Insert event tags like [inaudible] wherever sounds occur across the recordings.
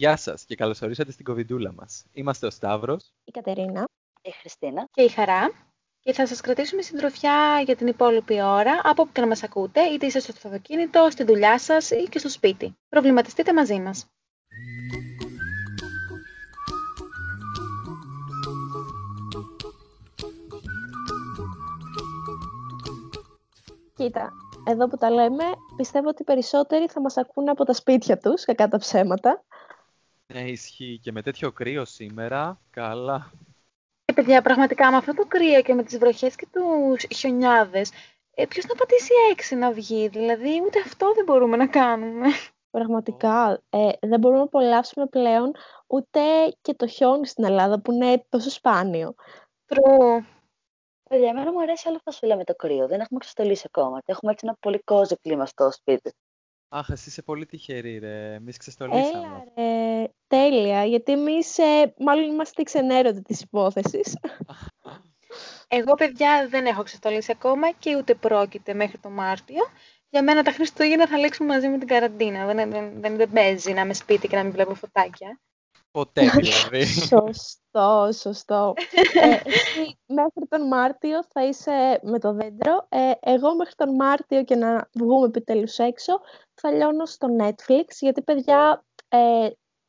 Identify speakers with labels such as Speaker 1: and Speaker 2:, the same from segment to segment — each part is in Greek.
Speaker 1: Γεια σας και καλώς ορίσατε στην κοβιντούλα μας. Είμαστε ο Σταύρος,
Speaker 2: η Κατερίνα,
Speaker 3: η Χριστίνα
Speaker 4: και η Χαρά και θα σας κρατήσουμε συντροφιά για την υπόλοιπη ώρα από όπου και να μας ακούτε, είτε είστε στο αυτοκίνητο, στη δουλειά σας ή και στο σπίτι. Προβληματιστείτε μαζί μας.
Speaker 2: Κοίτα, εδώ που τα λέμε, πιστεύω ότι οι περισσότεροι θα μας ακούνε από τα σπίτια τους, κακά τα ψέματα.
Speaker 1: Ναι, ισχύει. Και με τέτοιο κρύο σήμερα, καλά.
Speaker 4: Και παιδιά, πραγματικά με αυτό το κρύο και με τις βροχές και τους χιονιάδες, ε, ποιος να πατήσει έξι να βγει, δηλαδή ούτε αυτό δεν μπορούμε να κάνουμε.
Speaker 2: Πραγματικά, ε, δεν μπορούμε να απολαύσουμε πλέον ούτε και το χιόνι στην Ελλάδα που είναι τόσο σπάνιο.
Speaker 4: True.
Speaker 3: Παιδιά, εμένα μου αρέσει άλλο φασούλα με το κρύο. Δεν έχουμε ξεστολίσει ακόμα. Έχουμε έτσι ένα πολύ κόζο κλίμα στο σπίτι.
Speaker 1: Αχ, εσύ είσαι πολύ τυχερή, ρε. Εμείς ξεστολίσαμε.
Speaker 2: Έλα, ρε. Τέλεια. Γιατί εμείς ε, μάλλον είμαστε ξενέρωτοι της υπόθεσης.
Speaker 4: Εγώ, παιδιά, δεν έχω ξεστολίσει ακόμα και ούτε πρόκειται μέχρι το Μάρτιο. Για μένα τα Χριστούγεννα θα λήξουμε μαζί με την καραντίνα. Δεν, δεν, δεν, δεν παίζει να είμαι σπίτι και να μην βλέπω φωτάκια.
Speaker 1: Ποτέ δηλαδή.
Speaker 2: σωστό, σωστό. ε, εσύ μέχρι τον Μάρτιο θα είσαι με το δέντρο. Ε, εγώ μέχρι τον Μάρτιο και να βγούμε επιτέλους έξω θα λιώνω στο Netflix γιατί παιδιά ε,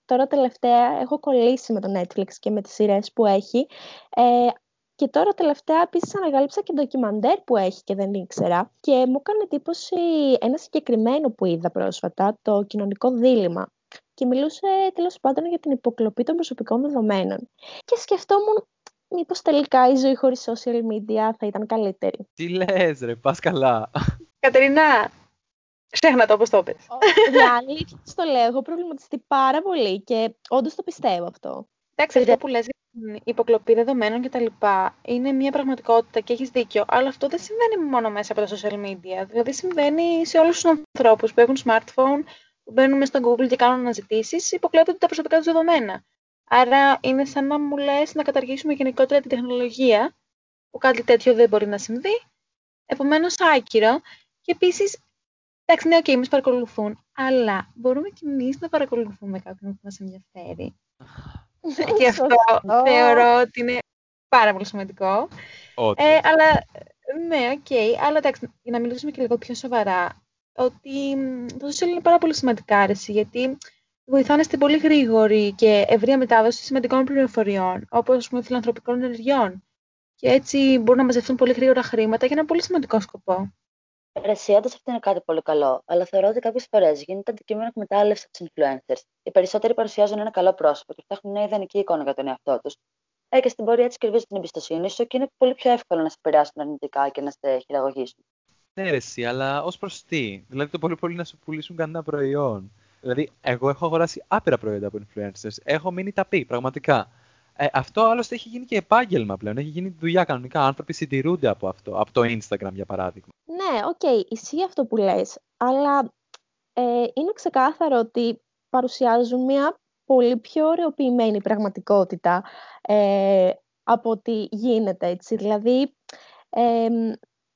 Speaker 2: τώρα τελευταία έχω κολλήσει με το Netflix και με τις σειρές που έχει. Ε, και τώρα τελευταία επίσης ανακάλυψα και ντοκιμαντέρ που έχει και δεν ήξερα και μου έκανε εντύπωση ένα συγκεκριμένο που είδα πρόσφατα, το κοινωνικό δίλημα και μιλούσε τέλος πάντων για την υποκλοπή των προσωπικών δεδομένων. Και σκεφτόμουν μήπως τελικά η ζωή χωρίς social media θα ήταν καλύτερη.
Speaker 1: Τι λες, ρε, πας καλά.
Speaker 4: Κατερίνα, ξέχνα το όπως το πες.
Speaker 2: Δηλαδή, το λέω, έχω προβληματιστεί πάρα πολύ και όντως το πιστεύω αυτό.
Speaker 4: Εντάξει, αυτό που λες για την υποκλοπή δεδομένων κτλ. είναι μια πραγματικότητα και έχεις δίκιο, αλλά αυτό δεν συμβαίνει μόνο μέσα από τα social media. Δηλαδή συμβαίνει σε όλους τους ανθρώπους που έχουν smartphone, που μπαίνουν στο Google και κάνουν αναζητήσεις, υποκλέπτονται τα προσωπικά τους δεδομένα. Άρα είναι σαν να μου λες να καταργήσουμε γενικότερα την τεχνολογία, που κάτι τέτοιο δεν μπορεί να συμβεί. Επομένως, άκυρο. Και επίσης, εντάξει, ναι, OK, μας παρακολουθούν, αλλά μπορούμε κι εμείς να παρακολουθούμε κάποιον που μας ενδιαφέρει. [laughs] και αυτό θεωρώ ότι είναι πάρα πολύ σημαντικό. Ε, αλλά, ναι, OK. Okay. Αλλά εντάξει, για να μιλήσουμε και λίγο πιο σοβαρά, ότι το social είναι πάρα πολύ σημαντικά άρεση, γιατί βοηθάνε στην πολύ γρήγορη και ευρεία μετάδοση σημαντικών πληροφοριών, όπως με φιλανθρωπικών ενεργειών. Και έτσι μπορούν να μαζευτούν πολύ γρήγορα χρήματα για ένα πολύ σημαντικό σκοπό.
Speaker 3: Εσύ, όντω αυτό είναι κάτι πολύ καλό, αλλά θεωρώ ότι κάποιες φορές γίνεται αντικείμενο εκμετάλλευσης από του influencers. Οι περισσότεροι παρουσιάζουν ένα καλό πρόσωπο και φτιάχνουν μια ιδανική εικόνα για τον εαυτό τους. Ε, και στην πορεία έτσι κερδίζουν την εμπιστοσύνη σου και είναι πολύ πιο εύκολο να σε επηρεάσουν αρνητικά και να σε χειραγωγήσουν.
Speaker 1: Ναι, ρε, εσύ, αλλά ως προς τι; Δηλαδή το πολύ πολύ να σου πουλήσουν κανένα προϊόν. Δηλαδή, εγώ έχω αγοράσει άπειρα προϊόντα από influencers. Έχω μείνει ταπί, πραγματικά. Ε, αυτό άλλωστε έχει γίνει και επάγγελμα πλέον. Έχει γίνει δουλειά κανονικά. Άνθρωποι συντηρούνται από αυτό. Από το Instagram, για παράδειγμα.
Speaker 2: Ναι, OK, okay, ισχύει αυτό που λες. Αλλά ε, είναι ξεκάθαρο ότι παρουσιάζουν μια πολύ πιο ωραιοποιημένη πραγματικότητα ε, από ό,τι γίνεται έτσι. Δηλαδή, ε,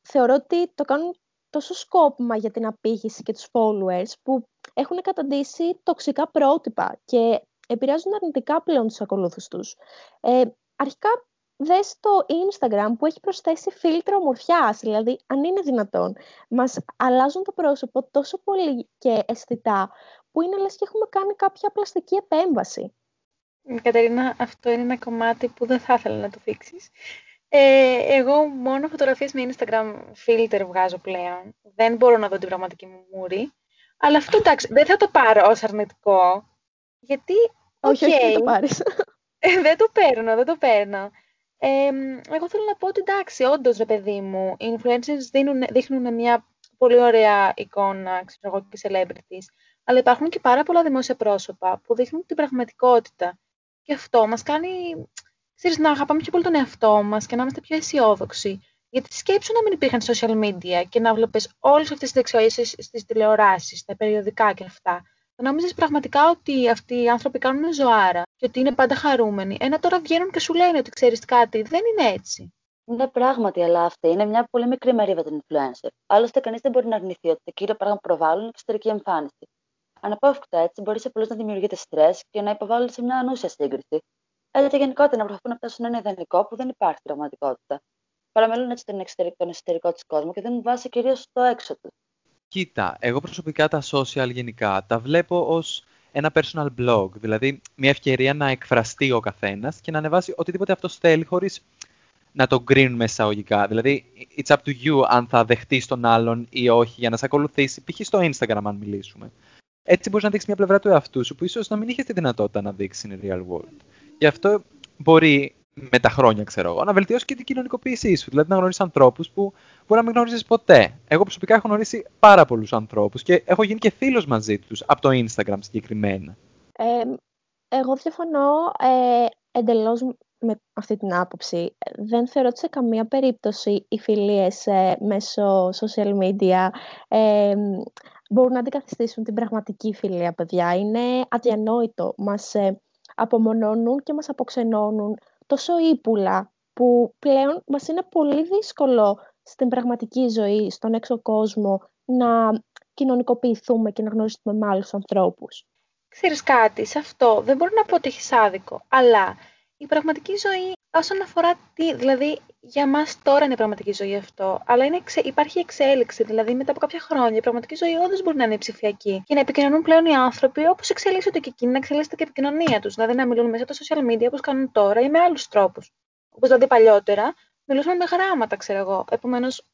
Speaker 2: θεωρώ ότι το κάνουν τόσο σκόπιμα για την απήχηση και τους followers που έχουν καταντήσει τοξικά πρότυπα και επηρεάζουν αρνητικά πλέον τους ακολούθους τους. Ε, αρχικά δες το Instagram που έχει προσθέσει φίλτρα ομορφιάς, δηλαδή αν είναι δυνατόν. Μας αλλάζουν το πρόσωπο τόσο πολύ και αισθητά που είναι λες και έχουμε κάνει κάποια πλαστική επέμβαση.
Speaker 4: Κατερίνα, αυτό είναι ένα κομμάτι που δεν θα ήθελα να το θίξεις. Ε, εγώ μόνο φωτογραφίες με Instagram filter βγάζω πλέον. Δεν μπορώ να δω την πραγματική μου μούρη. Αλλά αυτό εντάξει, δεν θα το πάρω ως αρνητικό. Γιατί,
Speaker 2: όχι, όχι, δεν το πάρεις.
Speaker 4: Ε, δεν το παίρνω, δεν το παίρνω. Ε, εγώ θέλω να πω ότι εντάξει, όντως ρε παιδί μου, οι influencers δίνουν, δείχνουν μια πολύ ωραία εικόνα, ξέρω εγώ, και celebrities. Αλλά υπάρχουν και πάρα πολλά δημόσια πρόσωπα που δείχνουν την πραγματικότητα. Και αυτό μας κάνει ξέρεις, να αγαπάμε πιο πολύ τον εαυτό μας και να είμαστε πιο αισιόδοξοι. Γιατί σκέψου να μην υπήρχαν social media και να βλέπεις όλες αυτές τις δεξιότητες στις τηλεοράσεις, στα περιοδικά και αυτά. Θα νόμιζες πραγματικά ότι αυτοί οι άνθρωποι κάνουν ζωάρα και ότι είναι πάντα χαρούμενοι; Ένα τώρα βγαίνουν και σου λένε ότι ξέρεις κάτι. Δεν είναι έτσι.
Speaker 3: Ναι, πράγματι, αλλά αυτή είναι μια πολύ μικρή μερίδα των influencer. Άλλωστε, κανείς δεν μπορεί να αρνηθεί ότι το κύριο πράγμα προβάλλουν εξωτερική εμφάνιση. Αναπόφευκτα έτσι μπορείς απλώς να δημιουργείται στρες και να υποβάλλεις σε μια ανούσια σύγκριση. Έτσι και γενικότερα να προσπαθούν να φτάσουν ένα ιδανικό που δεν υπάρχει πραγματικότητα. Παραμελούν έτσι τον, εξωτερικό, τον εσωτερικό της κόσμο και δίνουν βάση κυρίως στο έξω τους.
Speaker 1: Κοίτα, εγώ προσωπικά τα social γενικά τα βλέπω ως ένα personal blog, δηλαδή μια ευκαιρία να εκφραστεί ο καθένας και να ανεβάσει οτιδήποτε αυτός θέλει χωρίς να το γκρίνουμε εισαγωγικά. Δηλαδή, it's up to you αν θα δεχτεί τον άλλον ή όχι για να σε ακολουθήσει, π.χ. στο Instagram αν μιλήσουμε. Έτσι μπορείς να δείξεις μια πλευρά του εαυτού σου που ίσως να μην είχες τη δυνατότητα να δείξεις in real world. Γι' αυτό μπορεί με τα χρόνια, ξέρω εγώ, να βελτιώσει και την κοινωνικοποίησή σου. Δηλαδή να γνωρίσεις ανθρώπους που μπορεί να μην γνωρίζει ποτέ. Εγώ προσωπικά έχω γνωρίσει πάρα πολλούς ανθρώπους και έχω γίνει και φίλος μαζί τους από το Instagram συγκεκριμένα.
Speaker 2: Ε, εγώ διαφωνώ ε, εντελώς με αυτή την άποψη. Δεν θεωρώ ότι σε καμία περίπτωση οι φιλίες ε, μέσω social media ε, μπορούν να αντικαθιστήσουν την πραγματική φιλία, παιδιά. Είναι αδιανόητο. Μας ε, απομονώνουν και μας αποξενώνουν τόσο ύπουλα που πλέον μας είναι πολύ δύσκολο στην πραγματική ζωή, στον έξω κόσμο, να κοινωνικοποιηθούμε και να γνωρίσουμε με άλλους ανθρώπους.
Speaker 4: Ξέρεις κάτι, σε αυτό δεν μπορώ να πω ότι έχεις άδικο, αλλά η πραγματική ζωή όσον αφορά τι, δηλαδή για μας τώρα είναι η πραγματική ζωή αυτό, αλλά είναι, υπάρχει εξέλιξη, δηλαδή μετά από κάποια χρόνια η πραγματική ζωή όντως μπορεί να είναι ψηφιακή και να επικοινωνούν πλέον οι άνθρωποι όπως εξελίσσονται και εκείνοι, να εξελίσσεται και η επικοινωνία τους. Δηλαδή να μιλούν μέσα από τα social media όπως κάνουν τώρα ή με άλλους τρόπους. Όπως δηλαδή παλιότερα μιλούσαμε με γράμματα, ξέρω εγώ. Επομένως,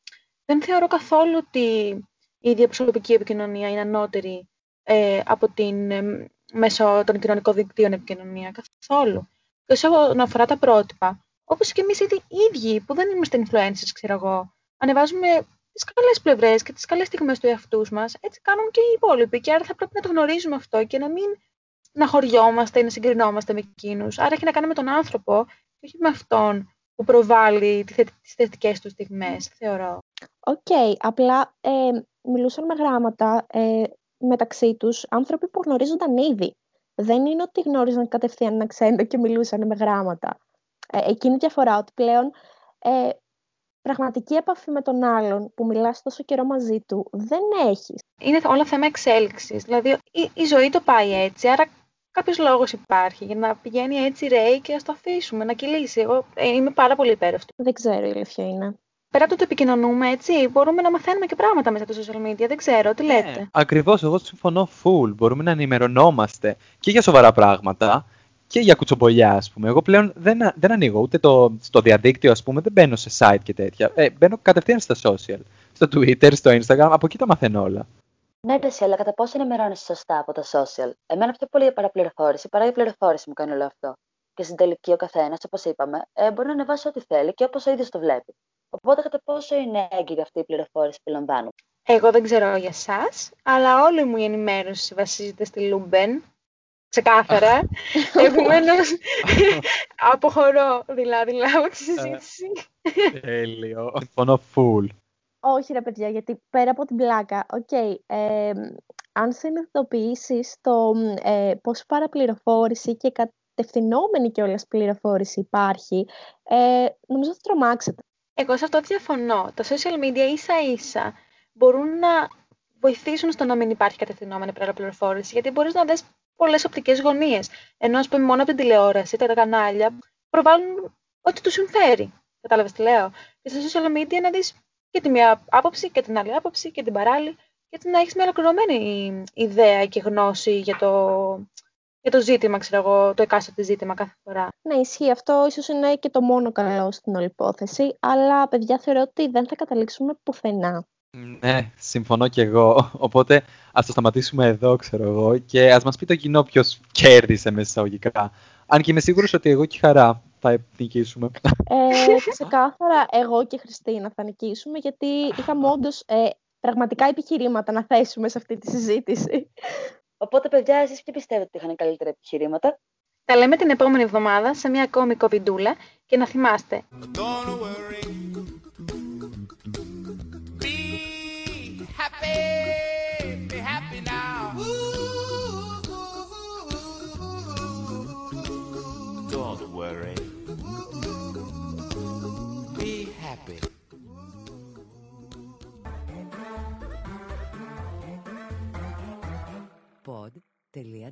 Speaker 4: δεν θεωρώ καθόλου ότι η διαπροσωπική επικοινωνία είναι ανώτερη ε, από την ε, μέσω των κοινωνικών δικτύων επικοινωνία. Καθόλου. Και όσον αφορά τα πρότυπα, όπως και εμείς οι ίδιοι που δεν είμαστε influencers, ξέρω εγώ, ανεβάζουμε τις καλές πλευρές και τις καλές στιγμές του εαυτούς μας, έτσι κάνουν και οι υπόλοιποι. Και άρα θα πρέπει να το γνωρίζουμε αυτό και να μην να χωριόμαστε ή να συγκρινόμαστε με εκείνους. Άρα έχει να κάνει με τον άνθρωπο και όχι με αυτόν που προβάλλει τις θετικές του στιγμές, θεωρώ.
Speaker 2: OK, okay, απλά ε, μιλούσαν με γράμματα ε, μεταξύ τους άνθρωποι που γνωρίζονταν ήδη. Δεν είναι ότι γνώριζαν κατευθείαν ένα ξένο και μιλούσαν με γράμματα. Ε, εκεί είναι η διαφορά ότι πλέον ε, πραγματική επαφή με τον άλλον που μιλάς τόσο καιρό μαζί του δεν έχεις.
Speaker 4: Είναι όλα θέμα εξέλιξης. Δηλαδή η, η ζωή το πάει έτσι, άρα κάποιος λόγος υπάρχει για να πηγαίνει έτσι ρέει και ας το αφήσουμε να κυλήσει. Εγώ ε, είμαι πάρα πολύ υπέρ
Speaker 2: Δεν ξέρω η αλήθεια είναι
Speaker 4: πέρα από το ότι επικοινωνούμε, έτσι, μπορούμε να μαθαίνουμε και πράγματα μέσα από τα social media. Δεν ξέρω, τι ναι, λέτε.
Speaker 1: Ναι, Ακριβώς, εγώ συμφωνώ full. Μπορούμε να ενημερωνόμαστε και για σοβαρά πράγματα και για κουτσομπολιά, ας πούμε. Εγώ πλέον δεν, δεν ανοίγω ούτε το, στο διαδίκτυο, ας πούμε, δεν μπαίνω σε site και τέτοια. Ε, μπαίνω κατευθείαν στα social. Στο Twitter, στο Instagram, από εκεί τα μαθαίνω όλα.
Speaker 3: Ναι, ρε, αλλά κατά πόσο ενημερώνει σωστά από τα social; Εμένα πιο πολύ για παραπληροφόρηση παρά η πληροφόρηση μου κάνει όλο αυτό. Και στην τελική ο καθένας, όπως είπαμε, ε, μπορεί να ανεβάσει ό,τι θέλει και όπως ο ίδιος το βλέπει. Οπότε κατά πόσο είναι έγκυρη αυτή η πληροφόρηση που λαμβάνω.
Speaker 4: Εγώ δεν ξέρω για εσά, αλλά όλη μου η ενημέρωση βασίζεται στη Λούμπεν. Ξεκάθαρα. [laughs] Επομένως, [laughs] αποχωρώ δηλαδή από τη συζήτηση.
Speaker 1: Τέλειο. Συμφωνώ full.
Speaker 2: Όχι ρε παιδιά, γιατί πέρα από την πλάκα, OK, okay, ε, αν συνειδητοποιήσεις το ε, πόσο παραπληροφόρηση και κατευθυνόμενη και όλες πληροφόρηση υπάρχει, ε, νομίζω θα τρομάξετε.
Speaker 4: Εγώ σε αυτό διαφωνώ. Τα social media ίσα ίσα μπορούν να βοηθήσουν στο να μην υπάρχει κατευθυνόμενη πληροφόρηση, γιατί μπορείς να δεις πολλές οπτικές γωνίες. Ενώ, ας πούμε, μόνο από την τηλεόραση, τα κανάλια προβάλλουν ό,τι τους συμφέρει. Κατάλαβες τι λέω; Και στα social media να δεις και τη μία άποψη και την άλλη άποψη και την παράλληλη, γιατί να έχεις μια ολοκληρωμένη ιδέα και γνώση για το για το ζήτημα, ξέρω εγώ, το εκάστοτε ζήτημα κάθε φορά.
Speaker 2: Ναι, ισχύει. Αυτό ίσως είναι και το μόνο καλό στην όλη υπόθεση, αλλά παιδιά θεωρώ ότι δεν θα καταλήξουμε πουθενά.
Speaker 1: Ναι, συμφωνώ κι εγώ. Οπότε ας το σταματήσουμε εδώ, ξέρω εγώ, και ας μας πει το κοινό ποιος κέρδισε μέσα εισαγωγικά. Αν και είμαι σίγουρος ότι εγώ και η Χαρά θα νικήσουμε.
Speaker 2: Ε, ξεκάθαρα εγώ και η Χριστίνα θα νικήσουμε, γιατί είχαμε όντως ε, πραγματικά επιχειρήματα να θέσουμε σε αυτή τη συζήτηση.
Speaker 3: Οπότε, παιδιά, εσείς τι πιστεύετε ότι είχαν καλύτερα επιχειρήματα;
Speaker 4: Τα λέμε την επόμενη εβδομάδα σε μια ακόμη κοβιντούλα και να θυμάστε.